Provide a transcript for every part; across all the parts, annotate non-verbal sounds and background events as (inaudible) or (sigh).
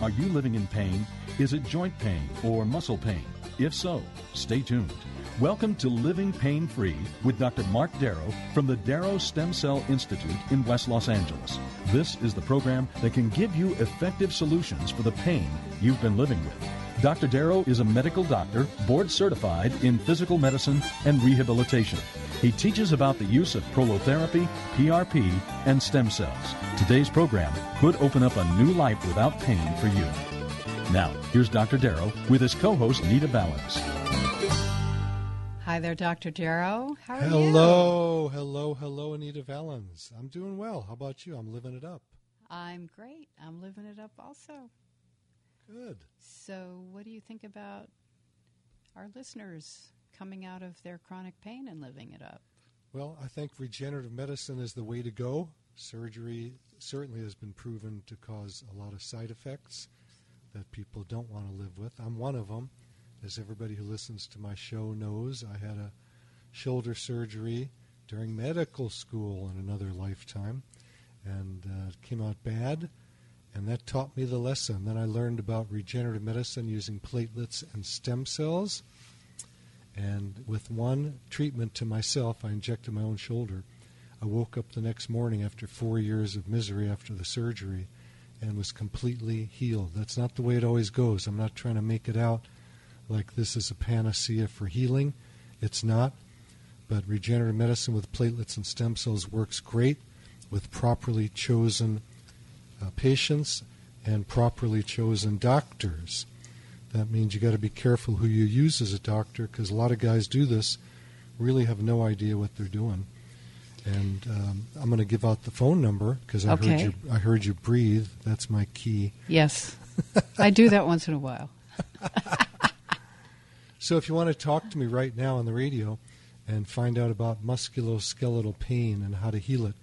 Are you living in pain? Is it joint pain or muscle pain? If so, stay tuned. Welcome to Living Pain Free with Dr. Mark Darrow from the Darrow Stem Cell Institute in West Los Angeles. This is the program that can give you effective solutions for the pain you've been living with. Dr. Darrow is a medical doctor, board certified in physical medicine and rehabilitation. He teaches about the use of prolotherapy, PRP, and stem cells. Today's program could open up a new life without pain for you. Now, here's Dr. Darrow with his co host, Nita Valens. Hi there, Dr. Darrow. How are hello, you? Hello, hello, hello, Anita Valens. I'm doing well. How about you? I'm living it up. I'm great. I'm living it up also. Good. So, what do you think about our listeners coming out of their chronic pain and living it up? Well, I think regenerative medicine is the way to go. Surgery certainly has been proven to cause a lot of side effects that people don't want to live with. I'm one of them. As everybody who listens to my show knows, I had a shoulder surgery during medical school in another lifetime, and uh, it came out bad. And that taught me the lesson. Then I learned about regenerative medicine using platelets and stem cells. And with one treatment to myself, I injected my own shoulder. I woke up the next morning after four years of misery after the surgery and was completely healed. That's not the way it always goes. I'm not trying to make it out like this is a panacea for healing. It's not. But regenerative medicine with platelets and stem cells works great with properly chosen uh, patients and properly chosen doctors. That means you got to be careful who you use as a doctor because a lot of guys do this, really have no idea what they're doing. And um, I'm going to give out the phone number because I Okay. heard you. I heard you breathe. That's my key. Yes. I do that once in a while. (laughs) So if you want to talk to me right now on the radio and find out about musculoskeletal pain and how to heal it,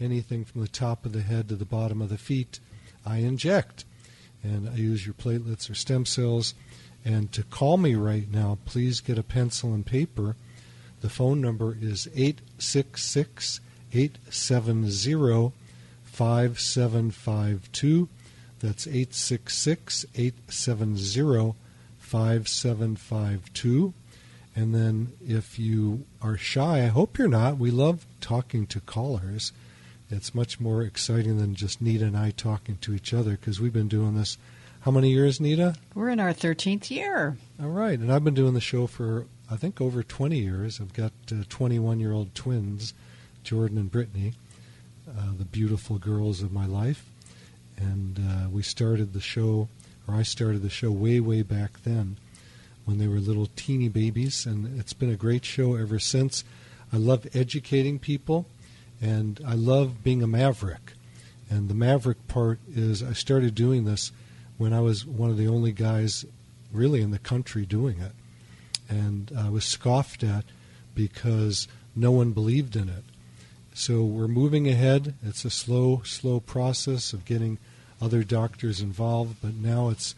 anything from the top of the head to the bottom of the feet, I inject. And I use your platelets or stem cells. And to call me right now, please get a pencil and paper. The phone number is 866 870 5752. That's 866 870 5752. And then if you are shy, I hope you're not. We love talking to callers. It's much more exciting than just Nita and I talking to each other because we've been doing this. How many years, Nita? We're in our 13th year. All right. And I've been doing the show for, I think, over 20 years. I've got 21 year old twins, Jordan and Brittany, uh, the beautiful girls of my life. And uh, we started the show, or I started the show way, way back then when they were little teeny babies. And it's been a great show ever since. I love educating people, and I love being a maverick. And the maverick part is I started doing this when I was one of the only guys really in the country doing it. And I was scoffed at because no one believed in it. So we're moving ahead. It's a slow, slow process of getting other doctors involved, but now it's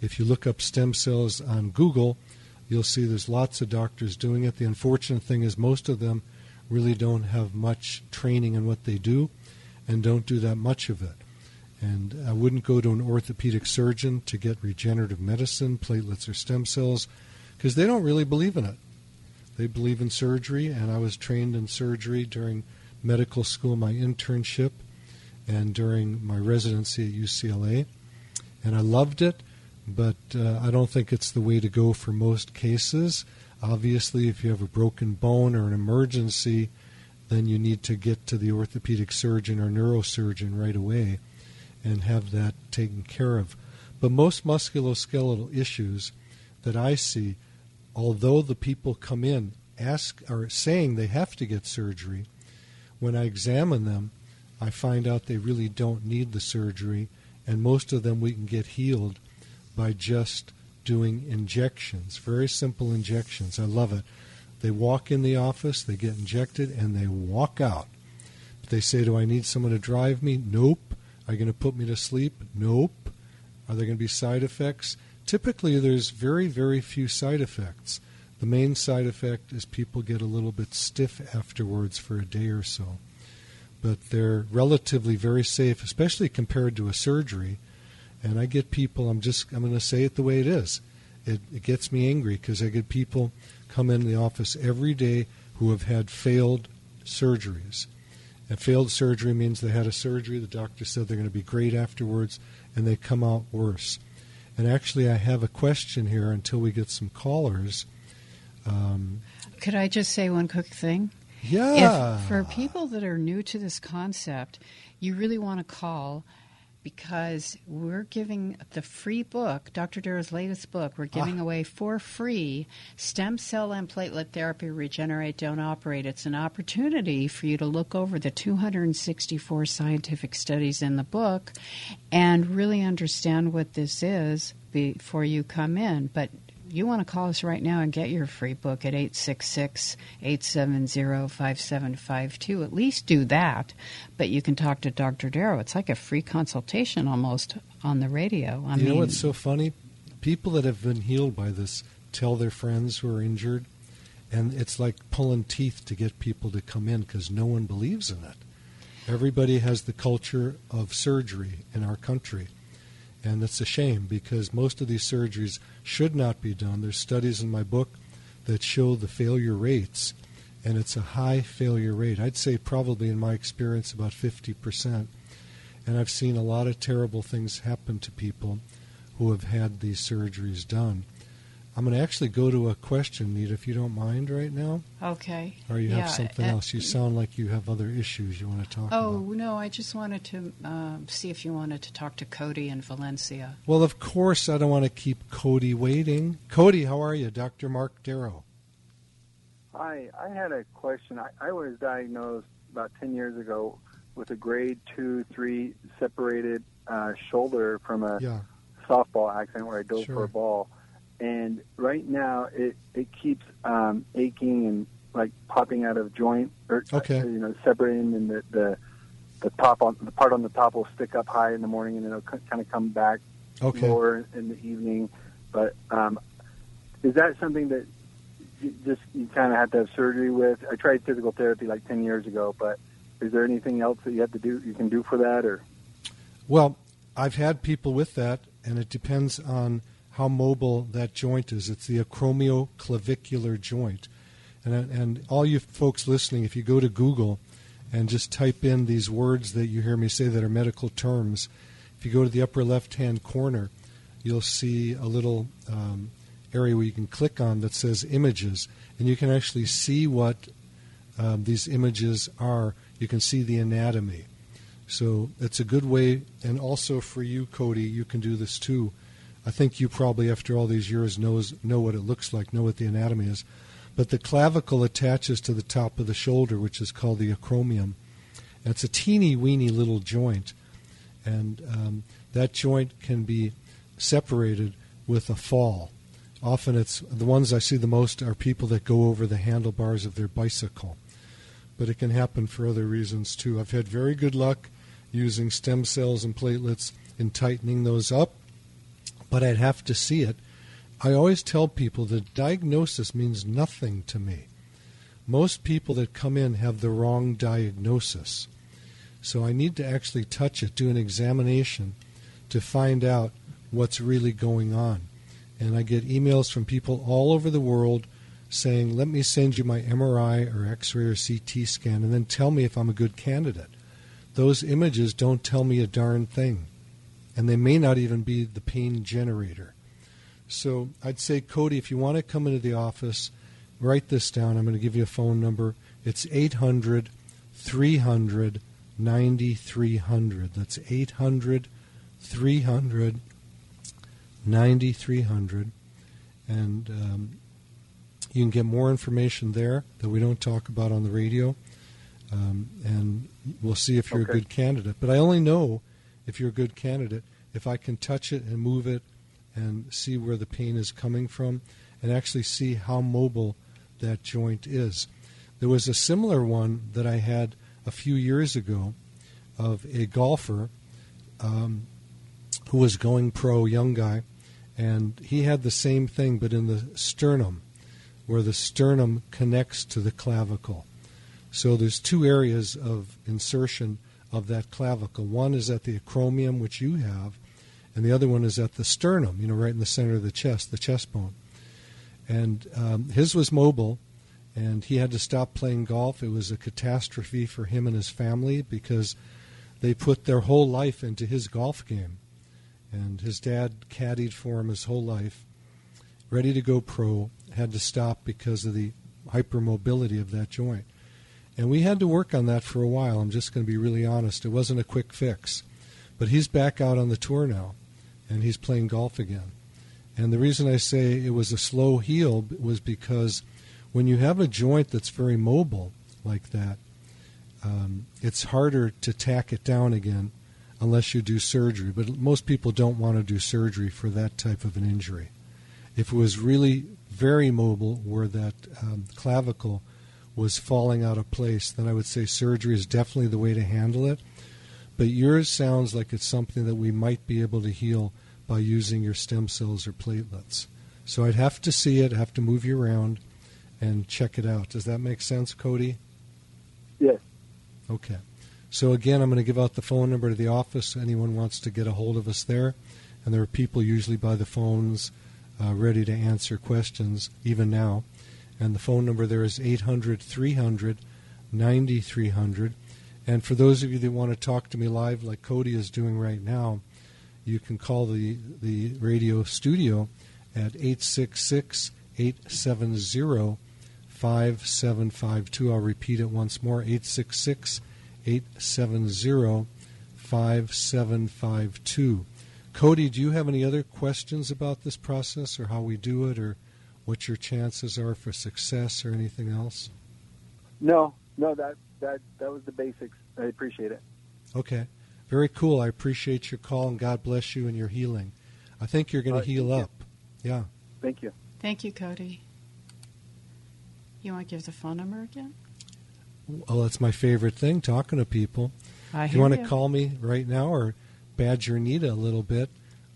if you look up stem cells on Google, you'll see there's lots of doctors doing it. The unfortunate thing is most of them really don't have much training in what they do and don't do that much of it. And I wouldn't go to an orthopedic surgeon to get regenerative medicine, platelets, or stem cells because they don't really believe in it. They believe in surgery, and I was trained in surgery during medical school, my internship, and during my residency at UCLA. And I loved it, but uh, I don't think it's the way to go for most cases. Obviously, if you have a broken bone or an emergency, then you need to get to the orthopedic surgeon or neurosurgeon right away and have that taken care of. But most musculoskeletal issues that I see, although the people come in ask or saying they have to get surgery, when I examine them, I find out they really don't need the surgery and most of them we can get healed by just doing injections, very simple injections. I love it. They walk in the office, they get injected, and they walk out. But They say, Do I need someone to drive me? Nope. Are you going to put me to sleep? Nope. Are there going to be side effects? Typically, there's very, very few side effects. The main side effect is people get a little bit stiff afterwards for a day or so. But they're relatively very safe, especially compared to a surgery. And I get people, I'm just, I'm going to say it the way it is. It, it gets me angry because I get people come in the office every day who have had failed surgeries. And failed surgery means they had a surgery, the doctor said they're going to be great afterwards, and they come out worse. And actually, I have a question here until we get some callers. Um, Could I just say one quick thing? Yeah. If, for people that are new to this concept, you really want to call because we're giving the free book, Dr. Darrow's latest book, we're giving ah. away for free Stem Cell and Platelet Therapy Regenerate Don't Operate. It's an opportunity for you to look over the 264 scientific studies in the book and really understand what this is before you come in. But you want to call us right now and get your free book at 866 870 5752. At least do that. But you can talk to Dr. Darrow. It's like a free consultation almost on the radio. I you mean, know what's so funny? People that have been healed by this tell their friends who are injured, and it's like pulling teeth to get people to come in because no one believes in it. Everybody has the culture of surgery in our country and it's a shame because most of these surgeries should not be done. There's studies in my book that show the failure rates, and it's a high failure rate. I'd say probably in my experience about 50%. And I've seen a lot of terrible things happen to people who have had these surgeries done. I'm going to actually go to a question, Nita, if you don't mind right now. Okay. Or you yeah, have something uh, else. You sound like you have other issues you want to talk oh, about. Oh, no, I just wanted to uh, see if you wanted to talk to Cody in Valencia. Well, of course, I don't want to keep Cody waiting. Cody, how are you? Dr. Mark Darrow. Hi, I had a question. I, I was diagnosed about 10 years ago with a grade 2 3 separated uh, shoulder from a yeah. softball accident where I dove sure. for a ball and right now it it keeps um, aching and like popping out of joint or okay. you know separating and the the the top on the part on the top will stick up high in the morning and then it'll kind of come back okay. lower in the evening. But um, is that something that you just you kind of have to have surgery with? I tried physical therapy like ten years ago, but is there anything else that you have to do you can do for that or? Well, I've had people with that, and it depends on how mobile that joint is. It's the acromioclavicular joint. And, and all you folks listening, if you go to Google and just type in these words that you hear me say that are medical terms, if you go to the upper left hand corner, you'll see a little um, area where you can click on that says images, and you can actually see what um, these images are. You can see the anatomy. So it's a good way, and also for you, Cody, you can do this too. I think you probably, after all these years, knows know what it looks like, know what the anatomy is. But the clavicle attaches to the top of the shoulder, which is called the acromion. It's a teeny weeny little joint, and um, that joint can be separated with a fall. Often, it's the ones I see the most are people that go over the handlebars of their bicycle, but it can happen for other reasons too. I've had very good luck using stem cells and platelets in tightening those up but I'd have to see it. I always tell people that diagnosis means nothing to me. Most people that come in have the wrong diagnosis. So I need to actually touch it, do an examination to find out what's really going on. And I get emails from people all over the world saying, let me send you my MRI or X ray or CT scan and then tell me if I'm a good candidate. Those images don't tell me a darn thing and they may not even be the pain generator. So I'd say, Cody, if you want to come into the office, write this down. I'm going to give you a phone number. It's 800 300 9300. That's 800 300 9300. And um, you can get more information there that we don't talk about on the radio. Um, and we'll see if you're okay. a good candidate. But I only know if you're a good candidate if I can touch it and move it and see where the pain is coming from and actually see how mobile that joint is. There was a similar one that I had a few years ago of a golfer um, who was going pro, young guy, and he had the same thing but in the sternum, where the sternum connects to the clavicle. So there's two areas of insertion of that clavicle. One is at the acromion, which you have, and the other one is at the sternum, you know, right in the center of the chest, the chest bone. And um, his was mobile, and he had to stop playing golf. It was a catastrophe for him and his family because they put their whole life into his golf game. And his dad caddied for him his whole life, ready to go pro, had to stop because of the hypermobility of that joint. And we had to work on that for a while. I'm just going to be really honest. It wasn't a quick fix. But he's back out on the tour now, and he's playing golf again. And the reason I say it was a slow heal was because when you have a joint that's very mobile like that, um, it's harder to tack it down again unless you do surgery. But most people don't want to do surgery for that type of an injury. If it was really very mobile, where that um, clavicle was falling out of place, then I would say surgery is definitely the way to handle it. But yours sounds like it's something that we might be able to heal by using your stem cells or platelets. So I'd have to see it, have to move you around, and check it out. Does that make sense, Cody? Yes. Okay. So again, I'm going to give out the phone number to the office. Anyone wants to get a hold of us there, and there are people usually by the phones uh, ready to answer questions even now. And the phone number there is 800 300 9300. And for those of you that want to talk to me live, like Cody is doing right now, you can call the, the radio studio at 866 870 5752. I'll repeat it once more 866 870 5752. Cody, do you have any other questions about this process or how we do it or what your chances are for success or anything else? No, no, that that that was the basics. I appreciate it. Okay. Very cool. I appreciate your call and God bless you and your healing. I think you're going to heal up. You. Yeah. Thank you. Thank you, Cody. You want to give the phone number again? Well, that's my favorite thing, talking to people. I if you want to call me right now or badger Nita a little bit,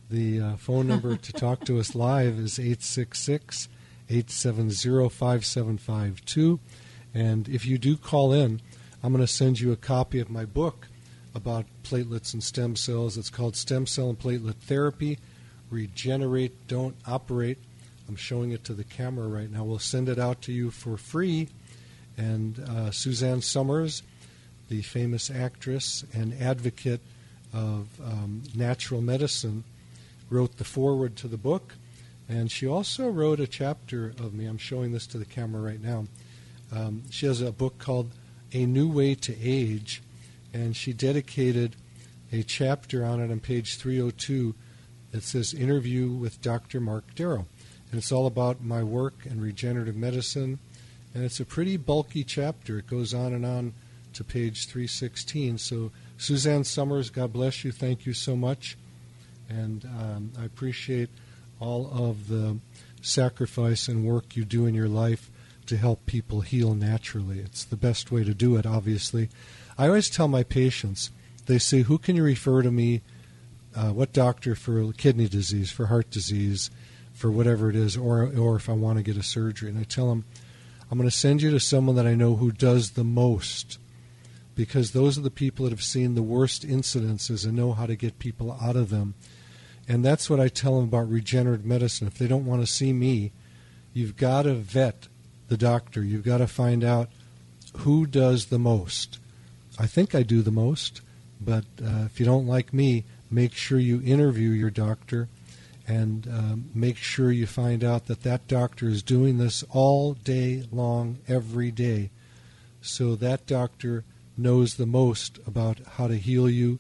the uh, phone number to talk to us live is 866 870 5752. And if you do call in, I'm going to send you a copy of my book about platelets and stem cells. It's called Stem Cell and Platelet Therapy Regenerate, Don't Operate. I'm showing it to the camera right now. We'll send it out to you for free. And uh, Suzanne Somers, the famous actress and advocate of um, natural medicine, wrote the foreword to the book. And she also wrote a chapter of me. I'm showing this to the camera right now. Um, she has a book called A New Way to Age, and she dedicated a chapter on it on page 302 that says Interview with Dr. Mark Darrow. And it's all about my work and regenerative medicine. And it's a pretty bulky chapter. It goes on and on to page 316. So, Suzanne Somers, God bless you. Thank you so much. And um, I appreciate all of the sacrifice and work you do in your life to help people heal naturally. It's the best way to do it, obviously. I always tell my patients, they say, Who can you refer to me? Uh, what doctor for kidney disease, for heart disease? for whatever it is, or or if I want to get a surgery. And I tell them, I'm going to send you to someone that I know who does the most, because those are the people that have seen the worst incidences and know how to get people out of them. And that's what I tell them about regenerative medicine. If they don't want to see me, you've got to vet the doctor. You've got to find out who does the most. I think I do the most, but uh, if you don't like me, make sure you interview your doctor and um, make sure you find out that that doctor is doing this all day long, every day. So that doctor knows the most about how to heal you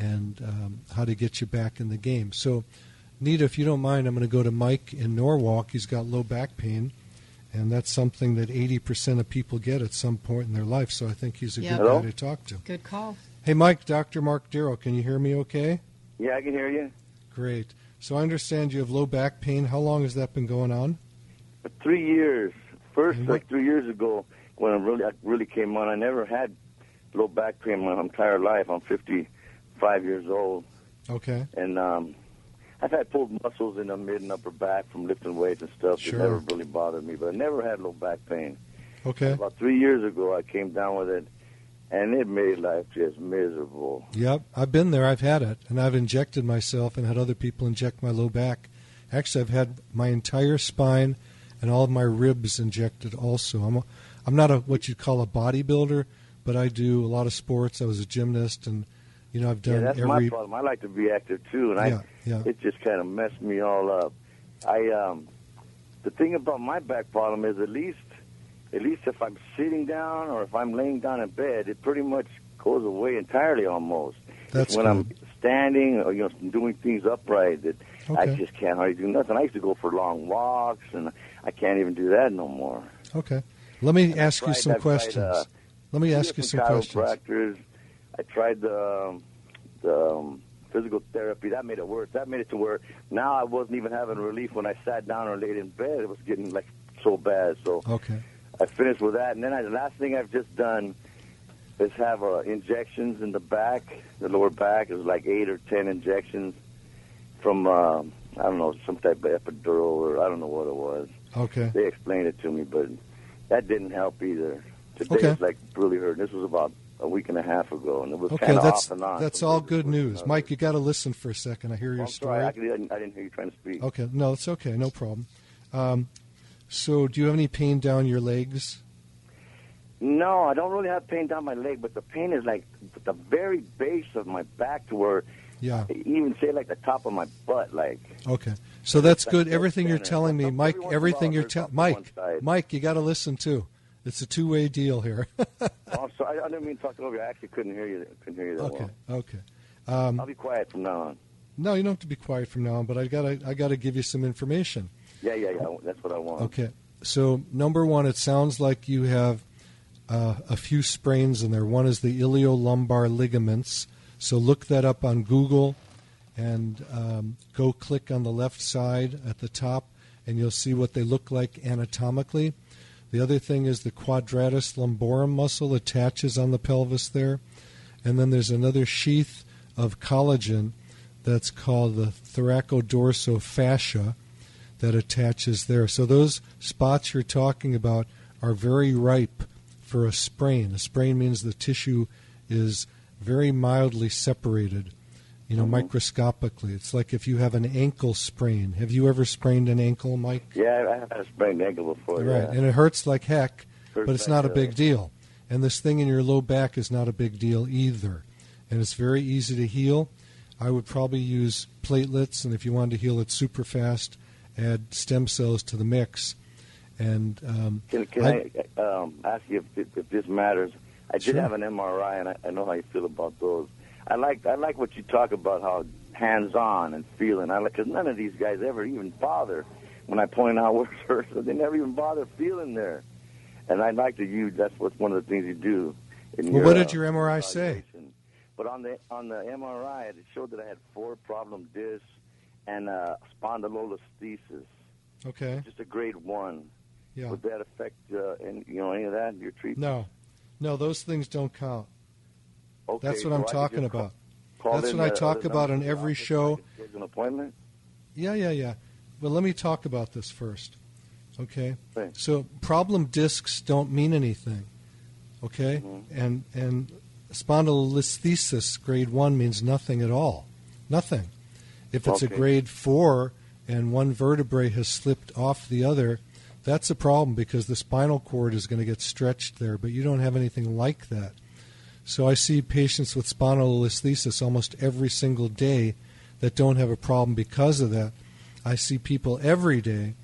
and um, how to get you back in the game. So, Nita, if you don't mind, I'm going to go to Mike in Norwalk. He's got low back pain, and that's something that 80% of people get at some point in their life. So I think he's a yep. good Hello? guy to talk to. Good call. Hey, Mike, Dr. Mark Darrow, can you hear me okay? Yeah, I can hear you. Great. So I understand you have low back pain. How long has that been going on? For three years. First, like three years ago, when I really, I really came on, I never had low back pain my entire life. I'm 55 years old. Okay. And um, I've had pulled muscles in the mid and upper back from lifting weights and stuff. Sure. It never really bothered me, but I never had low back pain. Okay. About three years ago, I came down with it, and it made life just miserable. Yep, I've been there. I've had it, and I've injected myself and had other people inject my low back. Actually, I've had my entire spine and all of my ribs injected. Also, I'm a, I'm not a what you'd call a bodybuilder, but I do a lot of sports. I was a gymnast, and you know I've done yeah, that's every. my problem. I like to be active too, and Yeah, I yeah. it just kind of messed me all up. I um, the thing about my back problem is at least at least if I'm sitting down or if I'm laying down in bed, it pretty much goes away entirely almost. That's It's when I'm standing or you know doing things upright that I just can't hardly do nothing. I used to go for long walks, and I can't even do that no more. Okay. Let me And ask you some I've tried, questions. uh, Let me ask you some questions. I tried the, um, the um, physical therapy. That made it worse. That made it to where now I wasn't even having relief when I sat down or laid in bed. It was getting like so bad. So Okay. I finished with that, and then I, the last thing I've just done is have uh, injections in the back, the lower back. It was like eight or ten injections from uh, I don't know some type of epidural or I don't know what it was. Okay. They explained it to me, but that didn't help either. Today Okay. it's like really hurting. This was about a week and a half ago, and it was Okay, kind of off and on. that's all good news. Mike. You got to listen for a second. I hear Oh, your I'm story. sorry, I didn't, I didn't hear you trying to speak. Okay, no, it's okay, no problem. Um, so, do you have any pain down your legs? No, I don't really have pain down my leg, but the pain is like at the very base of my back to where Yeah. even say like the top of my butt, like. Okay, so that's good. Everything you're telling me, Mike. once in a Everything you're telling, Mike. Mike, you got to listen too. It's a two-way deal here. (laughs) Oh, sorry, I didn't mean to talk over you. I actually couldn't hear you. Couldn't hear you that okay, well. okay. Um, I'll be quiet from now on. no, you don't have to be quiet from now on, but I got to I got to give you some information. Yeah, yeah, yeah. That's what I want. Okay. So number one, it sounds like you have uh, a few sprains in there. One is the iliolumbar ligaments. So look that up on Google, and um, go click on the left side at the top, and you'll see what they look like anatomically. The other thing is the quadratus lumborum muscle attaches on the pelvis there, and then there's another sheath of collagen that's called the thoracodorsofascia that attaches there. So those spots you're talking about are very ripe for a sprain. A sprain means the tissue is very mildly separated, you know, microscopically. It's like if you have an ankle sprain. Have you ever sprained an ankle, Mike? Yeah, I have had a sprained ankle before. Right, yeah. and it hurts like heck, Hurts but it's not a big deal. And this thing in your low back is not a big deal either. And it's very easy to heal. I would probably use platelets, and if you wanted to heal it super fast, add stem cells to the mix. And um, Can, can I, um, ask you if, if this matters? I did Sure. have an MRI, and I, I know how you feel about those. I like I like what you talk about, how hands on and feeling. I like because none of these guys ever even bother when I point out where it hurts. They never even bother feeling there. And I'd like to you. That's what's one of the things you do. In Well, your, what did uh, your MRI say? But on the on the MRI, it showed that I had four problem discs and uh, spondylolisthesis, okay, just a grade one. yeah, Would that affect uh, any, you know any of that in your treatment? no, no, those things don't count. Okay, That's what so I'm talking call- about. call That's what I talk about on every show. I could schedule an appointment. Yeah, yeah, yeah. Well, let me talk about this first. Okay? Right. So, problem discs don't mean anything. Okay? Mm-hmm. And and spondylolisthesis grade 1 means nothing at all. Nothing. If it's a grade 4 and one vertebrae has slipped off the other, that's a problem because the spinal cord is going to get stretched there, but you don't have anything like that. So I see patients with spinal spondylolisthesis almost every single day that don't have a problem because of that. I see people every day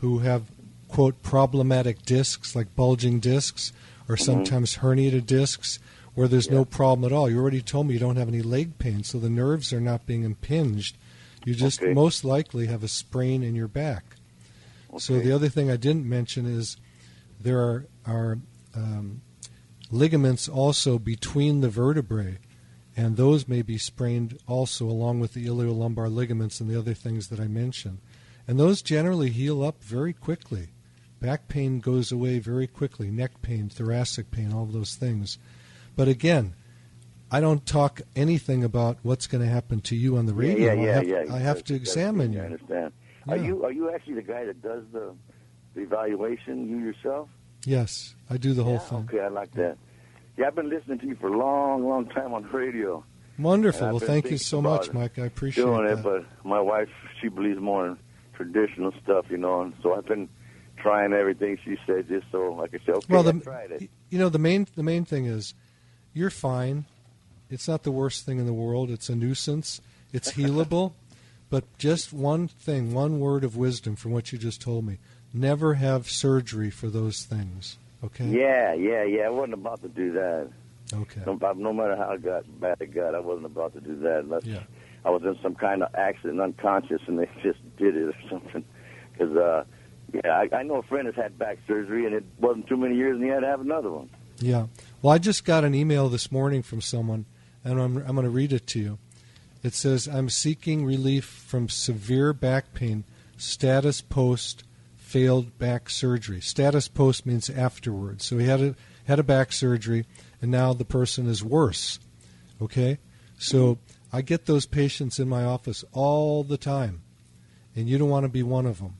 who have, quote, problematic discs, like bulging discs, or sometimes herniated discs, where there's no problem at all. You already told me you don't have any leg pain, so the nerves are not being impinged. You just Okay. most likely have a sprain in your back. So the other thing I didn't mention is there are, are um, ligaments also between the vertebrae, and those may be sprained also along with the iliolumbar ligaments and the other things that I mentioned. And those generally heal up very quickly. Back pain goes away very quickly, neck pain, thoracic pain, all those things. But again, I don't talk anything about what's going to happen to you on the radio. Yeah, yeah, I have, yeah. I have to examine you. you. I understand. Yeah. Are you are you actually the guy that does the, the evaluation? You yourself? Yes, I do the whole yeah, thing. Okay, I like that. Yeah, I've been listening to you for a long, long time on the radio. Wonderful. Well, thank you so much, Mike. I appreciate doing that. it, but my wife she believes more in traditional stuff, you know, and so I've been trying everything she said just so like I said, okay, well, I tried it. you know the main the main thing is you're fine. It's not the worst thing in the world. It's a nuisance. It's (laughs) healable. but just one thing, one word of wisdom from what you just told me. Never have surgery for those things. Okay? Yeah, yeah, yeah. I wasn't about to do that. Okay. No, no matter how got bad it got, I wasn't about to do that unless Yeah. I was in some kind of accident, unconscious, and they (laughs) just did it or something. Because, uh, yeah, I, I know a friend has had back surgery, and it wasn't too many years, and he had to have another one. Yeah. Well, I just got an email this morning from someone, and I'm, I'm going to read it to you. It says, I'm seeking relief from severe back pain, status post failed back surgery. Status post means afterwards. So he had a, had a back surgery, and now the person is worse. Okay? So I get those patients in my office all the time, and you don't want to be one of them.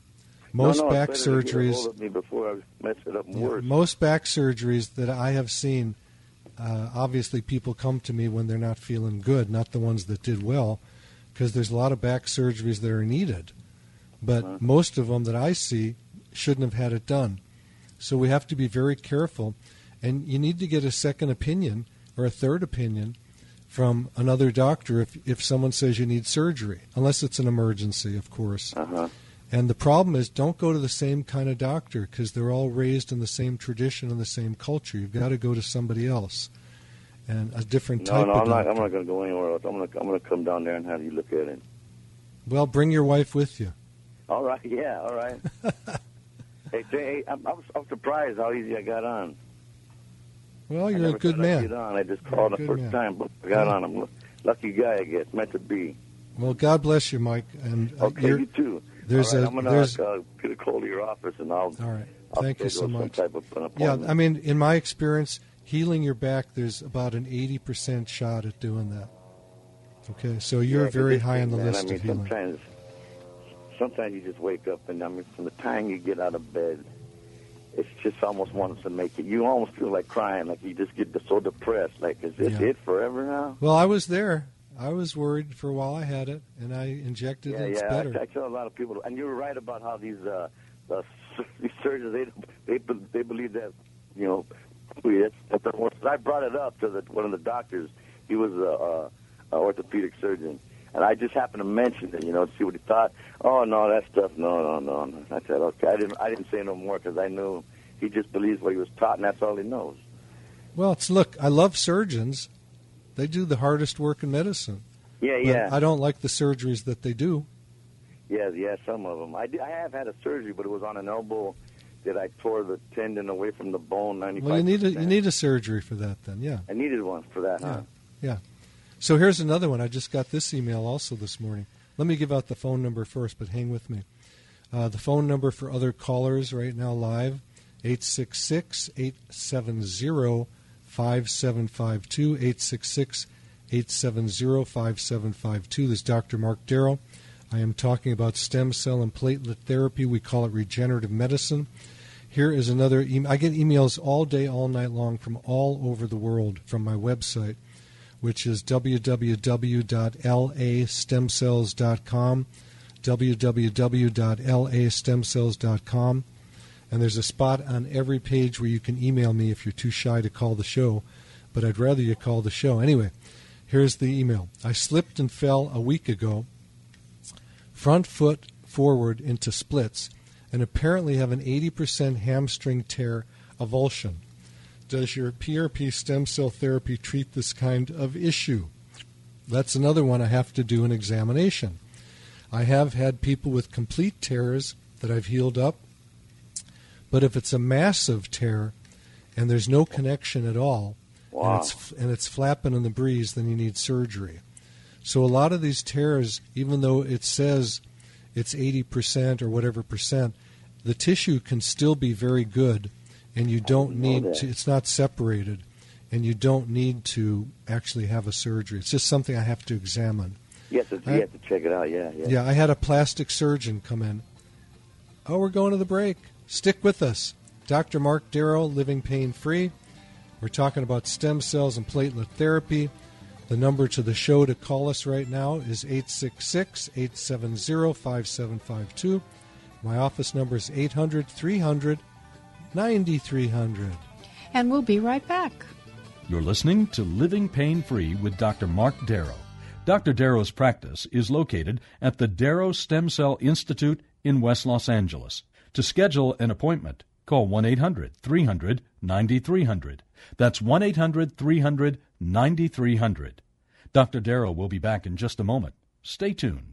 Most no, no, back it's better to get a surgeries. me before I mess it up Yeah, most back surgeries that I have seen, uh, obviously people come to me when they're not feeling good, not the ones that did well, because there's a lot of back surgeries that are needed. But Uh-huh. most of them that I see shouldn't have had it done. So we have to be very careful, and you need to get a second opinion or a third opinion from another doctor if if someone says you need surgery, unless it's an emergency, of course. Uh-huh. And the problem is, don't go to the same kind of doctor because they're all raised in the same tradition and the same culture. You've got to go to somebody else and a different No, type no, of I'm not. doctor. I'm not going to go anywhere else. I'm going to. I'm going to come down there and have you look at it. Well, bring your wife with you. All right. (laughs) Yeah. All right. (laughs) hey, I'm, I'm, I'm surprised how easy I got on. Well, you're a good man. Get on. I just You're called the first man. time. But I got on. I'm a lucky guy. I guess meant to be. Well, God bless you, Mike. And uh, Okay, you too. there's right, a I'm gonna there's uh, get a call to your office and I'll. all right. I'll Thank you so much. Yeah. I mean, in my experience, healing your back, there's about an 80% shot at doing that. Okay, so you're Yeah, very high on the man, list I mean, of healing. Sometimes, sometimes you just wake up and I mean, from the time you get out of bed, it's just almost wants to make it. You almost feel like crying, like you just get so depressed. Like, is this Yeah. it forever now? Well, I was there. I was worried for a while. I had it, and I injected yeah, it. It's yeah. better. I, I tell a lot of people, and you're right about how these uh, uh, (laughs) these surgeons they they they believe that you know it's, that they're. I brought it up to the, one of the doctors. He was a, a, a orthopedic surgeon, and I just happened to mention it, you know, to see what he thought. Oh no, that stuff, no, no, no. no. I said okay. I didn't I didn't say no more because I knew he just believes what he was taught, and that's all he knows. Well, it's look. I love surgeons. They do the hardest work in medicine. Yeah, yeah. I don't like the surgeries that they do. Yeah, yeah, some of them. I, did, I have had a surgery, but it was on an elbow that I tore the tendon away from the bone. Ninety-five. Well, you need a you need a surgery for that. Then, yeah. I needed one for that, huh? Yeah. So here's another one. I just got this email also this morning. Let me give out the phone number first, but hang with me. Uh, the phone number for other callers right now live 866 870 5752. 866 870 5752. This is Dr. Mark Darrow. I am talking about stem cell and platelet therapy. We call it regenerative medicine. Here is another email. I get emails all day, all night long from all over the world from my website, which is www.lastemcells.com, www.lastemcells.com. And there's a spot on every page where you can email me if you're too shy to call the show, but I'd rather you call the show. Anyway, here's the email. I slipped and fell a week ago, front foot forward into splits, and apparently have an 80% hamstring tear avulsion. Does your PRP stem cell therapy treat this kind of issue? That's another one I have to do an examination. I have had people with complete tears that I've healed up, but if it's a massive tear and there's no connection at all, wow. and it's and it's flapping in the breeze, then you need surgery. So a lot of these tears, even though it says it's 80% or whatever percent, the tissue can still be very good, and you don't need to. It's not separated, and you don't need to actually have a surgery. It's just something I have to examine. Yes, you have to check it out. Yeah, yeah. Yeah, I had a plastic surgeon come in. Oh, we're going to the break. Stick with us. Dr. Mark Darrow, Living Pain Free. We're talking about stem cells and platelet therapy. The number to the show to call us right now is 866 870 5752. My office number is 800 300 9300. And we'll be right back. You're listening to Living Pain Free with Dr. Mark Darrow. Dr. Darrow's practice is located at the Darrow Stem Cell Institute in West Los Angeles. To schedule an appointment, call 1 800 300 9300. That's 1 800 300 9300. Dr. Darrow will be back in just a moment. Stay tuned.